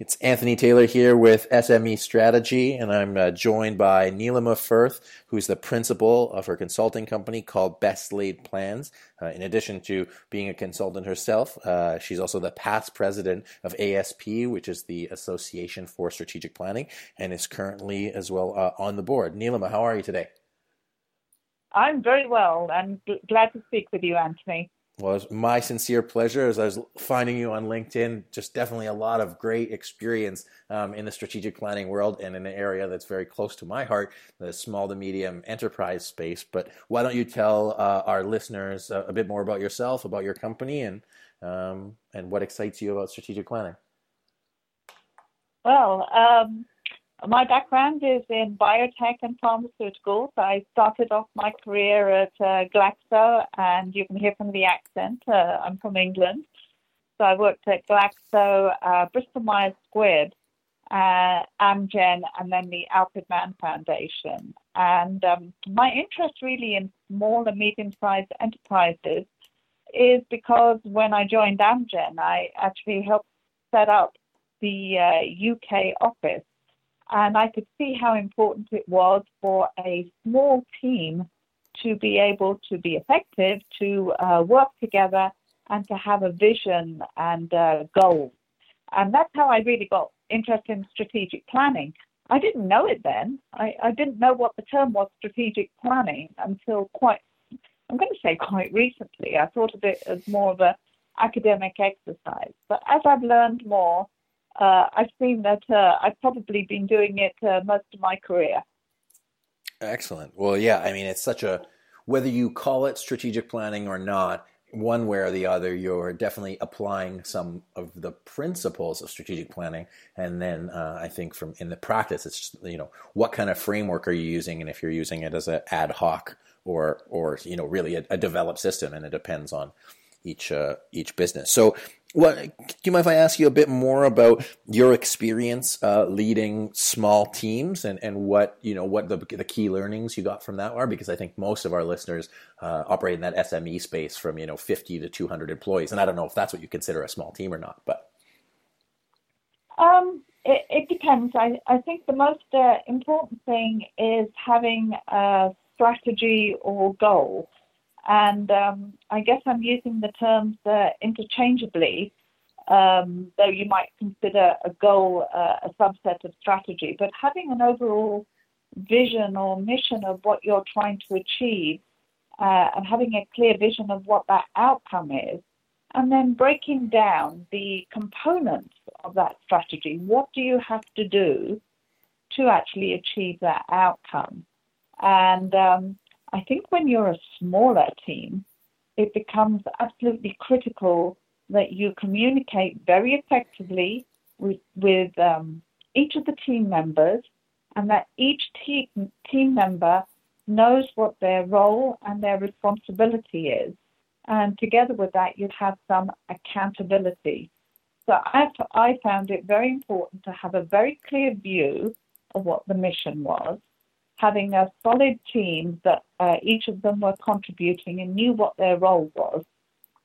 It's Anthony Taylor here with SME Strategy, and I'm uh, joined by Neelima Firth, who's the principal of her consulting company called Best Laid Plans. Uh, in addition to being a consultant herself, uh, she's also the past president of ASP, which is the Association for Strategic Planning, and is currently as well uh, on the board. Neelima, how are you today? I'm very well and glad to speak with you, Anthony. Well, it's my sincere pleasure as I was finding you on LinkedIn. Just definitely a lot of great experience um, in the strategic planning world and in an area that's very close to my heart, the small to medium enterprise space. But why don't you tell uh, our listeners a, a, bit more about yourself, about your company, and um, and what excites you about strategic planning? Well, um, my background is in biotech and pharmaceuticals. I started off my career at uh, Glaxo, and you can hear from the accent, uh, I'm from England. So I worked at Glaxo, uh, Bristol Myers Squibb, uh, Amgen, and then the Alfred Mann Foundation. And um, my interest really in small and medium sized enterprises is because when I joined Amgen, I actually helped set up the UK uh, office and I could see how important it was for a small team to be able to be effective, to uh, work together, and to have a vision and uh, goals. And that's how I really got interested in strategic planning. I didn't know it then. I, I didn't know what the term was strategic planning until quite, I'm going to say quite recently. I thought of it as more of an academic exercise. But as I've learned more, uh, I've seen that uh, I've probably been doing it uh, most of my career. Excellent. Well, yeah, I mean, it's such a, whether you call it strategic planning or not, one way or the other, you're definitely applying some of the principles of strategic planning. And then uh, I think from in the practice, it's just, you know, what kind of framework are you using? And if you're using it as an ad hoc or, or, you know, really a, a developed system and it depends on each, uh, each business. So what do you mind if I ask you a bit more about your experience uh, leading small teams and, and what you know what the, the key learnings you got from that are? Because I think most of our listeners uh, operate in that SME space from you know 50 to 200 employees, and I don't know if that's what you consider a small team or not, but um, it, it, depends. I, I think the most uh, important thing is having a strategy or goal and um, I guess I'm using the terms uh, interchangeably, um, though you might consider a goal uh, a subset of strategy. But having an overall vision or mission of what you're trying to achieve uh, and having a clear vision of what that outcome is, and then breaking down the components of that strategy. What do you have to do to actually achieve that outcome? And um, I think when you're a smaller team, it becomes absolutely critical that you communicate very effectively with, with um, each of the team members and that each team, team member knows what their role and their responsibility is. And together with that, you have some accountability. So I, I found it very important to have a very clear view of what the mission was having a solid team that uh, each of them were contributing and knew what their role was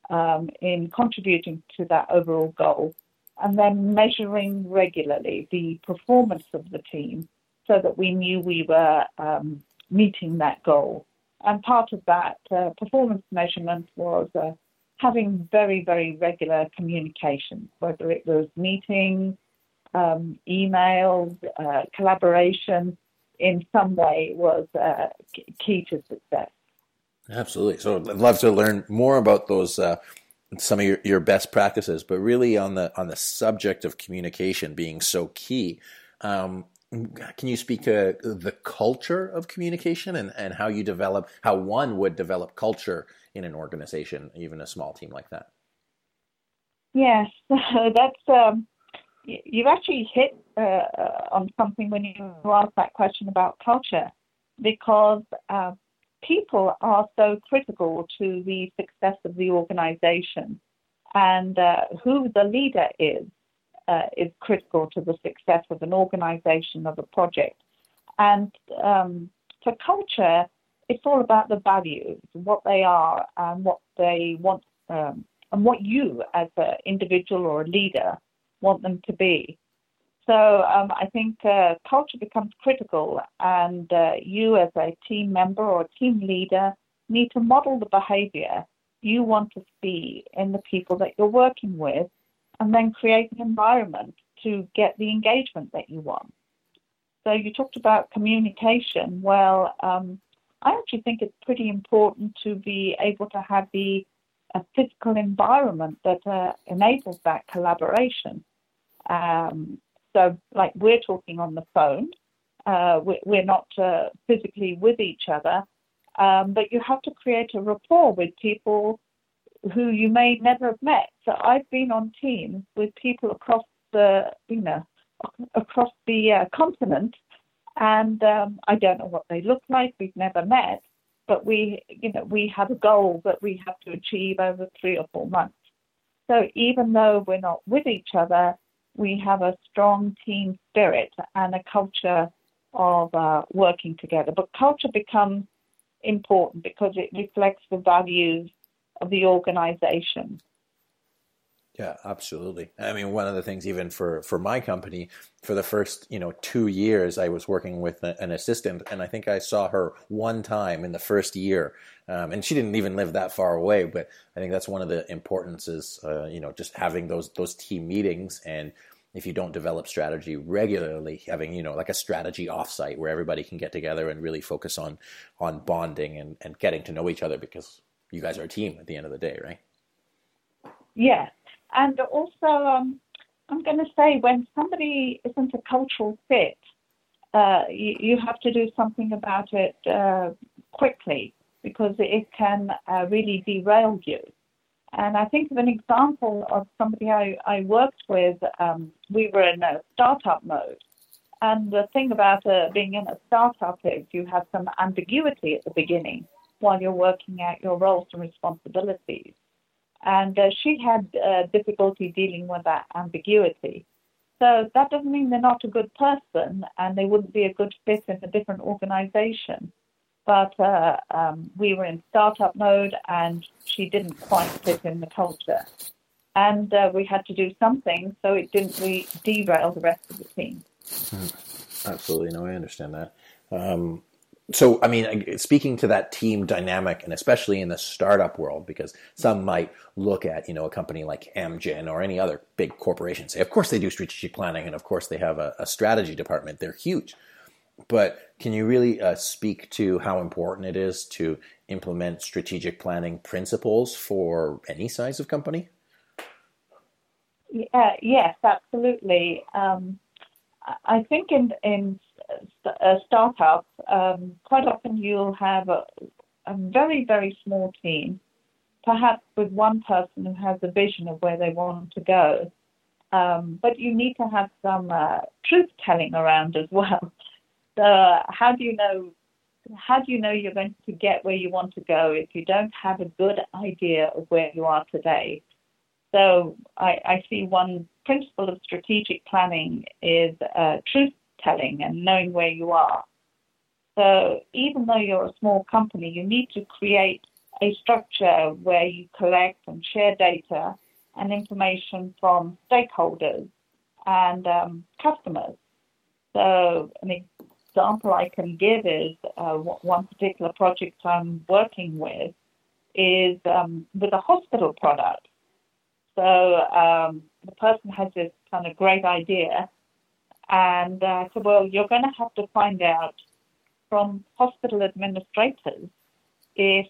um, in contributing to that overall goal, and then measuring regularly the performance of the team so that we knew we were um, meeting that goal. And part of that uh, performance measurement was uh, having very, very regular communication, whether it was meetings, um, emails, uh, collaboration, in some way was uh, key to success. Absolutely. So I'd love to learn more about those uh, some of your, your best practices, but really on the on the subject of communication being so key. Um, can you speak to the culture of communication and, and how you develop how one would develop culture in an organization, even a small team like that? Yes, that's um, you've actually hit uh, on something when you asked that question about culture, because uh, people are so critical to the success of the organization, and uh, who the leader is uh, is critical to the success of an organization of a project. And um, for culture, it's all about the values, what they are, and what they want, um, and what you as an individual or a leader want them to be. So um, I think uh, culture becomes critical, and uh, you, as a team member or team leader, need to model the behavior you want to see in the people that you're working with, and then create an environment to get the engagement that you want. So you talked about communication. Well, um, I actually think it's pretty important to be able to have the a physical environment that uh, enables that collaboration. Um, so, like we're talking on the phone, uh, we're not uh, physically with each other, um, but you have to create a rapport with people who you may never have met. So, I've been on teams with people across the, you know, across the uh, continent, and um, I don't know what they look like. We've never met, but we, you know, we have a goal that we have to achieve over three or four months. So even though we're not with each other, we have a strong team spirit and a culture of uh, working together. But culture becomes important because it reflects the values of the organization. Yeah, absolutely. I mean, one of the things, even for for my company, for the first you know two years, I was working with a, an assistant, and I think I saw her one time in the first year, um, and she didn't even live that far away. But I think that's one of the importances, uh, you know, just having those those team meetings, and if you don't develop strategy regularly, having you know like a strategy offsite where everybody can get together and really focus on on bonding and and getting to know each other because you guys are a team at the end of the day, right? Yeah, and also, um, I'm going to say when somebody isn't a cultural fit, uh, you, you, have to do something about it uh, quickly because it can uh, really derail you. And I think of an example of somebody I, I worked with. Um, we were in a startup mode. And the thing about uh, being in a startup is you have some ambiguity at the beginning while you're working out your roles and responsibilities. And uh, she had uh, difficulty dealing with that ambiguity. So that doesn't mean they're not a good person and they wouldn't be a good fit in a different organization. But uh, um, we were in startup mode and she didn't quite fit in the culture. And uh, we had to do something so it didn't re- derail the rest of the team. Hmm. Absolutely. No, I understand that. Um, so i mean speaking to that team dynamic and especially in the startup world because some might look at you know a company like amgen or any other big corporation say of course they do strategic planning and of course they have a, a strategy department. They're huge. But can you really uh, speak to how important it is to implement strategic planning principles for any size of company? Yes absolutely. Um, i think in in a startup, um, quite often you'll have a, a, very, very small team, perhaps with one person who has a vision of where they want to go. Um, but you need to have some uh, truth telling around as well. So how do you know? How do you know you're going to get where you want to go if you don't have a good idea of where you are today? So I, I see one principle of strategic planning is uh, truth telling and knowing where you are. So even though you're a small company, you need to create a structure where you collect and share data and information from stakeholders and um, customers. So an example I can give is uh, one particular project I'm working with is um, with a hospital product. So um, the person has this kind of great idea and uh, said, well, you're going to have to find out from hospital administrators if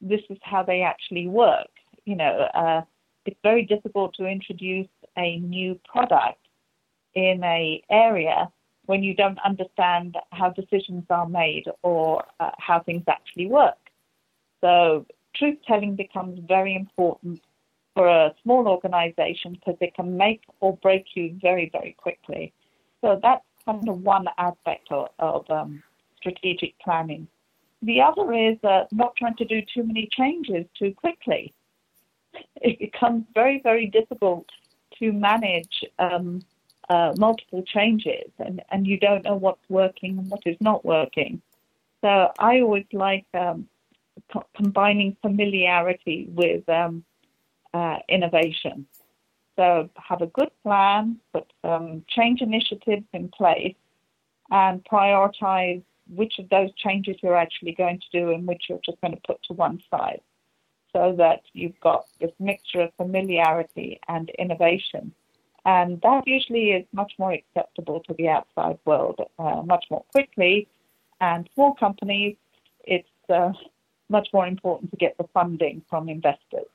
this is how they actually work. You know, uh, it's very difficult to introduce a new product in a area when you don't understand how decisions are made or uh, how things actually work. So truth telling becomes very important for a small organization because it can make or break you very, very quickly. So that's kind of one aspect of, of um, strategic planning. The other is uh, not trying to do too many changes too quickly. It becomes very, very difficult to manage um, uh, multiple changes, and, and you don't know what's working and what is not working. So I always like um, co- combining familiarity with um, uh, innovation. Have a good plan, put some change initiatives in place, and prioritize which of those changes you're actually going to do and which you're just going to put to one side so that you've got this mixture of familiarity and innovation. And that usually is much more acceptable to the outside world uh, much more quickly. And small companies, it's uh, much more important to get the funding from investors.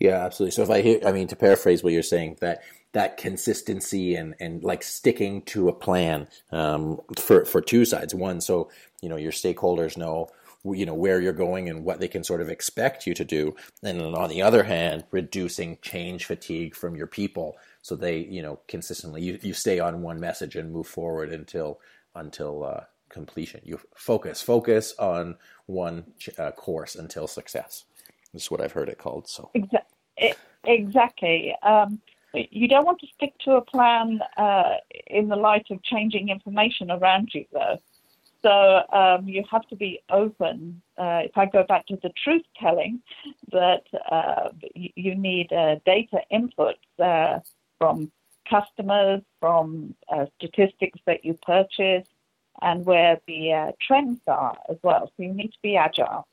Yeah, absolutely. So if I hear, I mean, to paraphrase what you're saying, that that consistency and and like sticking to a plan um, for for two sides. One, so you know your stakeholders know you know where you're going and what they can sort of expect you to do, and on the other hand, reducing change fatigue from your people, so they you know consistently you, you stay on one message and move forward until until uh, completion. You focus focus on one uh, course until success. Is what I've heard it called. So exactly. Um, you don't want to stick to a plan uh, in the light of changing information around you, though. So um, you have to be open. Uh, if I go back to the truth telling, that uh, you need uh, data inputs uh, from customers, from uh, statistics that you purchase, and where the trends are as well. So you need to be agile.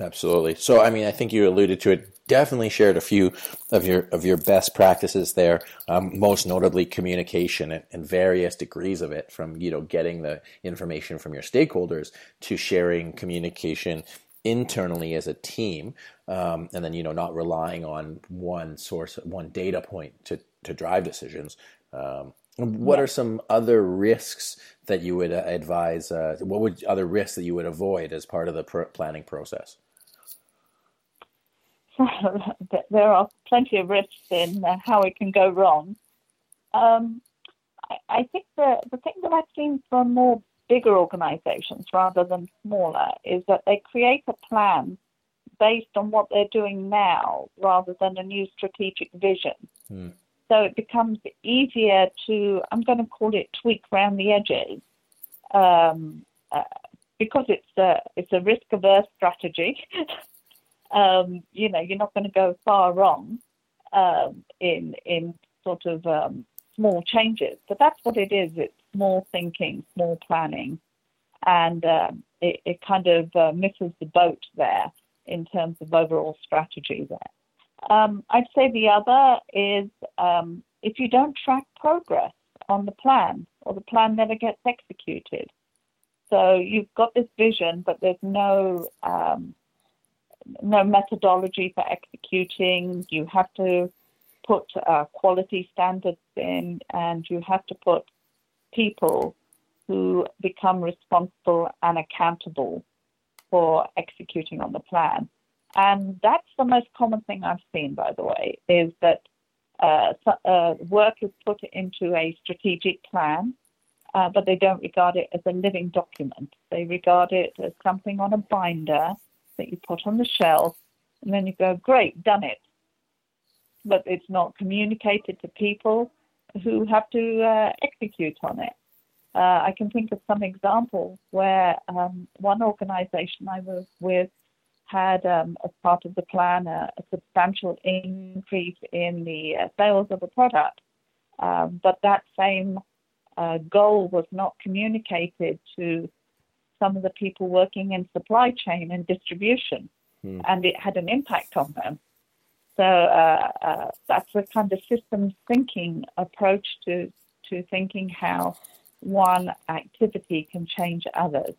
Absolutely. So, I mean, I think you alluded to it. Definitely shared a few of your of your best practices there. Um, most notably, communication and, and, various degrees of it, from you know getting the information from your stakeholders to sharing communication internally as a team, um, and then you know not relying on one source, one data point to to drive decisions. Um, what are some other risks that you would uh, advise? Uh, what would other risks that you would avoid as part of the pr- planning process? there are plenty of risks in uh, how it can go wrong. Um, I, I, think the, the thing that I've seen from more bigger organizations rather than smaller is that they create a plan based on what they're doing now rather than a new strategic vision. Mm. So it becomes easier to, I'm going to call it tweak around the edges. Um, uh, because it's a, it's a risk averse strategy. um, you know, you're not going to go far wrong um, in in sort of um, small changes. But that's what it is. It's small thinking, small planning, and um, it, it, kind of uh, misses the boat there in terms of overall strategy there. Um, I'd say the other is um, if you don't track progress on the plan or the plan never gets executed. So you've got this vision, but there's no um, no methodology for executing. You have to put uh, quality standards in, and you have to put people who become responsible and accountable for executing on the plan. And that's the most common thing I've seen, by the way, is that uh, uh, work is put into a strategic plan, uh, but they don't regard it as a living document. They regard it as something on a binder that you put on the shelf, and then you go, great, done it. But it's not communicated to people who have to uh, execute on it. Uh, I can think of some examples where um, one organization I was with had, um, as part of the plan, a, a substantial increase in the uh, sales of a product. Um, but that same uh, goal was not communicated to some of the people working in supply chain and distribution, hmm. and it had an impact on them. So uh, uh, that's a kind of systems thinking approach to to thinking how one activity can change others.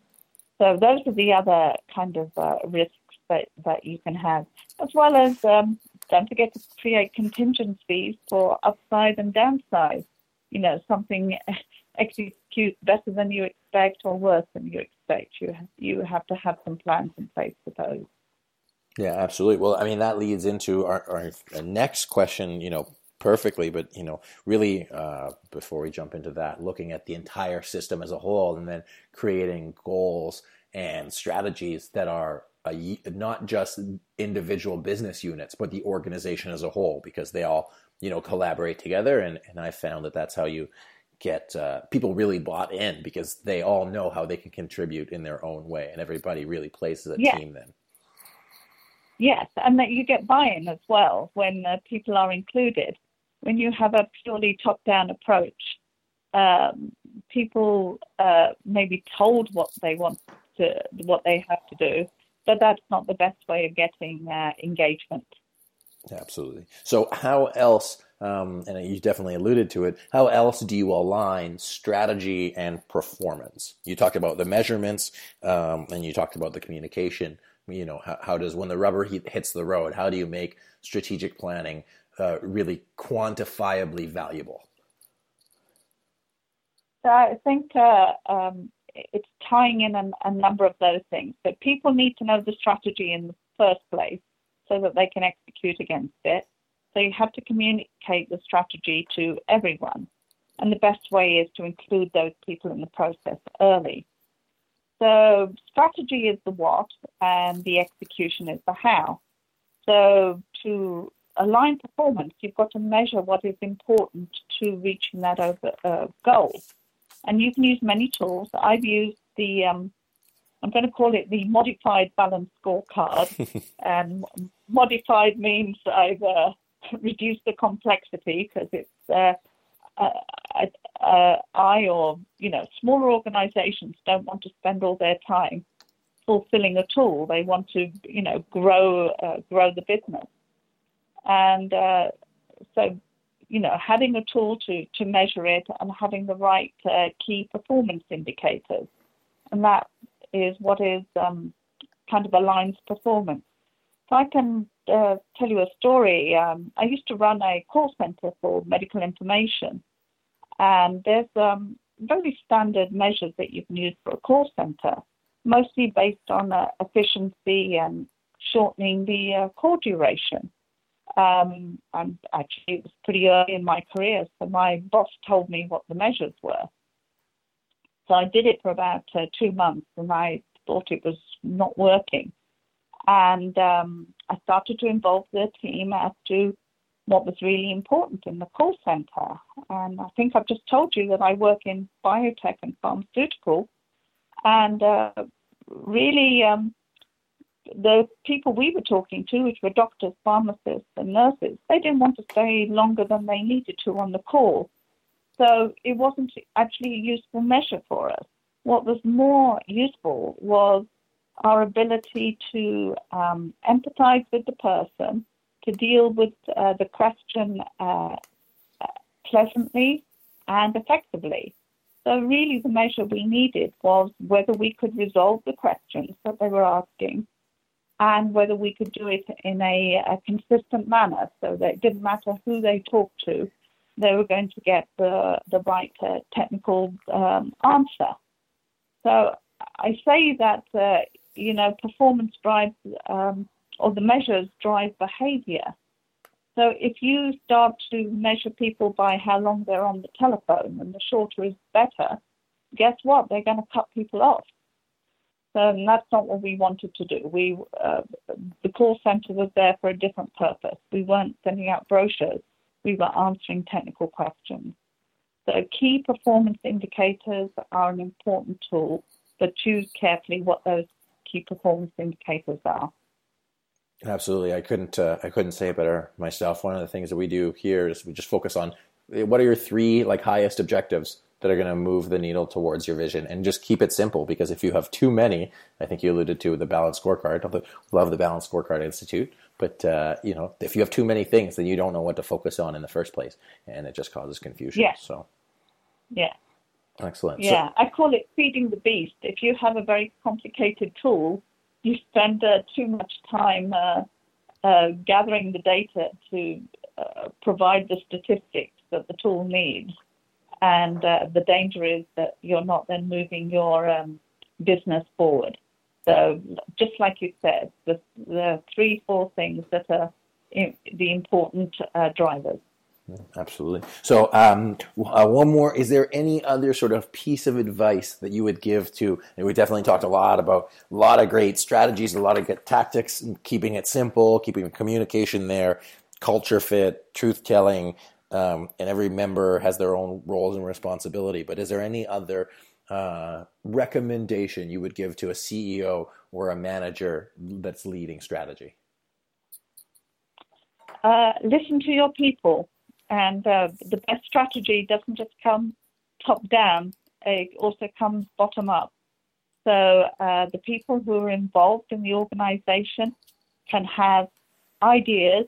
So those are the other kind of uh, risks that, that you can have, as well as um, don't forget to create contingencies for upside and downside. You know, something execute better than you expect or worse than you expect. You you have to have some plans in place for those. Yeah, absolutely. Well, I mean that leads into our, our next question. You know, perfectly, but you know, really, uh, before we jump into that, looking at the entire system as a whole, and then creating goals and strategies that are a, not just individual business units, but the organization as a whole, because they all you know collaborate together. And and I found that that's how you get uh, people really bought in because they all know how they can contribute in their own way, and everybody really plays as a team then. Yes, and that you get buy-in as well when uh, people are included. when you have a purely top-down approach, um, people uh, may be told what they want to, what they have to do, but that's not the best way of getting uh, engagement. Absolutely. So, how else? Um, and you definitely alluded to it. How else do you align strategy and performance? You talked about the measurements, um, and you talked about the communication. You know, how, how, does when the rubber hits the road? How do you make strategic planning uh, really quantifiably valuable? So I think uh, um, it's tying in a, a number of those things. But people need to know the strategy in the first place so that they can execute against it. You have to communicate the strategy to everyone. And the best way is to include those people in the process early. So strategy is the what and the execution is the how. So to align performance, you've got to measure what is important to reaching that over, uh, goal. And you can use many tools. I've used the um, I'm going to call it the modified balanced scorecard. and modified means I've uh, reduced the complexity because it's uh, uh, uh, I or you know smaller organisations don't want to spend all their time fulfilling a tool. They want to you know grow uh, grow the business, and uh, so you know having a tool to to measure it and having the right key performance indicators, and that is what is um, kind of aligns performance. If I can uh, tell you a story, um, I used to run a call center for medical information, and there's um, very standard measures that you can use for a call center, mostly based on uh, efficiency and shortening the uh, call duration. Um, and actually, it was pretty early in my career, so my boss told me what the measures were. So I did it for about uh, two months and I thought it was not working. And um, I started to involve the team as to what was really important in the call center. And I think I've just told you that I work in biotech and pharmaceutical. And uh, really, um, the people we were talking to, which were doctors, pharmacists, and nurses, they didn't want to stay longer than they needed to on the call. So it wasn't actually a useful measure for us. What was more useful was our ability to um, empathize with the person, to deal with uh, the question uh, pleasantly and effectively. So, really, the measure we needed was whether we could resolve the questions that they were asking and whether we could do it in a, a consistent manner so that it didn't matter who they talked to, they were going to get the, the right uh, technical um, answer. So I say that, uh, you know, performance drives, um, or the measures drive behavior. So if you start to measure people by how long they're on the telephone and the shorter is better, guess what? They're going to cut people off. So that's not what we wanted to do. We, uh, the call center was there for a different purpose. We weren't sending out brochures we were answering technical questions. So key performance indicators are an important tool, but choose carefully what those key performance indicators are. Absolutely, I couldn't uh, I couldn't say it better myself. One of the things that we do here is we just focus on eh, what are your three like highest objectives that are going to move the needle towards your vision, and just keep it simple. Because if you have too many, I think you alluded to the Balanced Scorecard. Love the Balanced Scorecard Institute. But uh, you know, if you have too many things, then you don't know what to focus on in the first place, and it just causes confusion. Yeah. So. Yeah. Excellent. Yeah, so, I call it feeding the beast. If you have a very complicated tool, you spend uh, too much time uh, uh gathering the data to uh, provide the statistics that the tool needs, and uh, the danger is that you're not then moving your um, business forward. So, just like you said, the, the three, four things that are the important uh, drivers. Absolutely. So, um, uh, one more. Is there any other sort of piece of advice that you would give to? And we definitely talked a lot about a lot of great strategies, a lot of good tactics, keeping it simple, keeping communication there, culture fit, truth telling, um, and every member has their own roles and responsibility. But is there any other uh, recommendation you would give to a CEO or a manager that's leading strategy? Uh, listen to your people. And uh, the best strategy doesn't just come top down, it also comes bottom up. So uh, the people who are involved in the organization can have ideas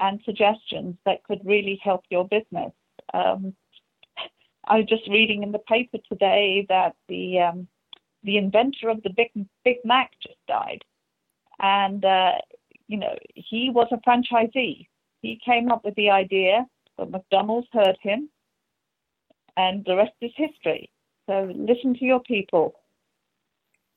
and suggestions that could really help your business. Um, I was just reading in the paper today that the um, the inventor of the Big Big Mac just died, and uh, you know he was a franchisee. He came up with the idea, but McDonald's heard him, and the rest is history. So listen to your people.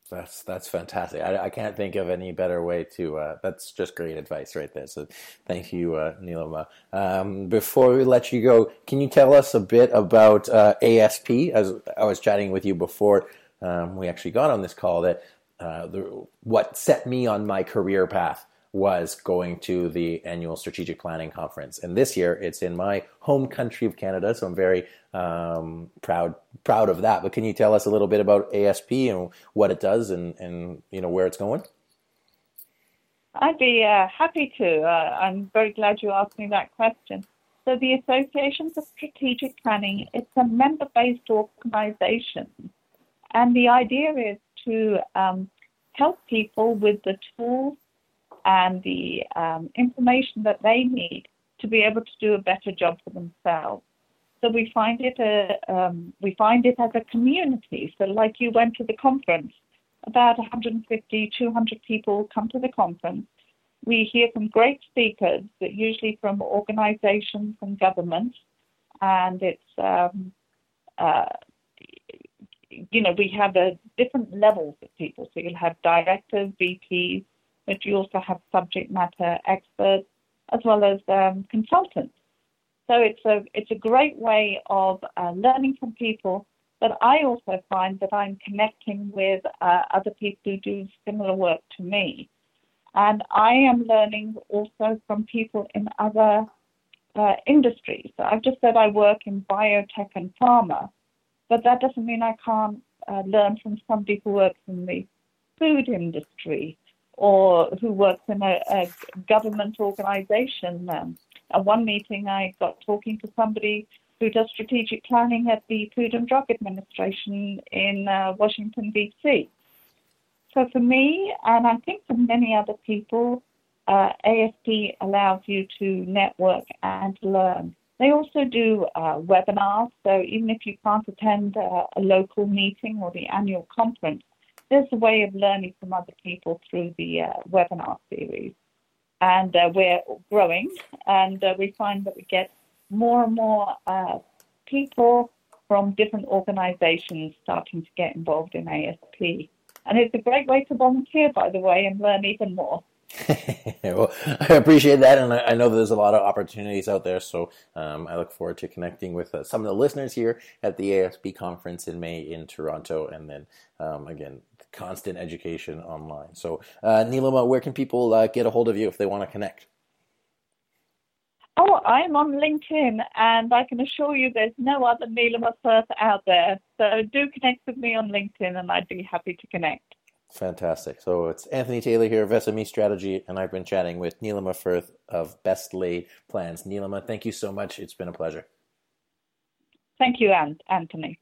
That's that's fantastic. I, I can't think of any better way to. Uh, that's just great advice right there. So thank you, uh, Neelima. Um, before we let you go, can you tell us a bit about uh, ASP? As I was chatting with you before um, we actually got on this call, that uh, the, what set me on my career path was going to the annual strategic planning conference. And this year it's in my home country of Canada, so I'm very um, proud proud of that. But can you tell us a little bit about ASP and what it does and, and you know where it's going? I'd be uh, happy to. Uh, I'm very glad you asked me that question. So the Association for Strategic Planning, it's a member-based organization. And the idea is to um, help people with the tools and the um, information that they need to be able to do a better job for themselves. So we find it a um, we find it as a community. So like you went to the conference, about 150, 200 people come to the conference. We hear from great speakers, usually from organizations and governments, and it's um, uh, you know we have a different levels of people. So you'll have directors, VPs, but you also have subject matter experts as well as um, consultants. So it's a it's a great way of uh, learning from people. But I also find that I'm connecting with uh, other people who do similar work to me, and I am learning also from people in other uh, industries. So I've just said I work in biotech and pharma, but that doesn't mean I can't uh, learn from somebody who works in the food industry or who works in a, a government organization. Um, at one meeting, I got talking to somebody who does strategic planning at the Food and Drug Administration in uh, Washington, D.C. So for me, and I think for many other people, uh, ASP allows you to network and learn. They also do uh, webinars, so even if you can't attend uh, a local meeting or the annual conference, there's a way of learning from other people through the uh, webinar series. And uh, we're growing, and uh, we find that we get more and more uh, people from different organizations starting to get involved in ASP. And it's a great way to volunteer, by the way, and learn even more. well, I appreciate that, and I, know there's a lot of opportunities out there. So um, I look forward to connecting with uh, some of the listeners here at the ASP conference in May in Toronto, and then um, again constant education online. So, uh, Neelima, where can people uh, get a hold of you if they want to connect? Oh, I'm on LinkedIn, and I can assure you there's no other Neelima Firth out there. So do connect with me on LinkedIn, and I'd be happy to connect. Fantastic. So it's Anthony Taylor here of SME Strategy, and I've been chatting with Neelima Firth of Best Laid Plans. Neelima, thank you so much. It's been a pleasure. Thank you, Anthony.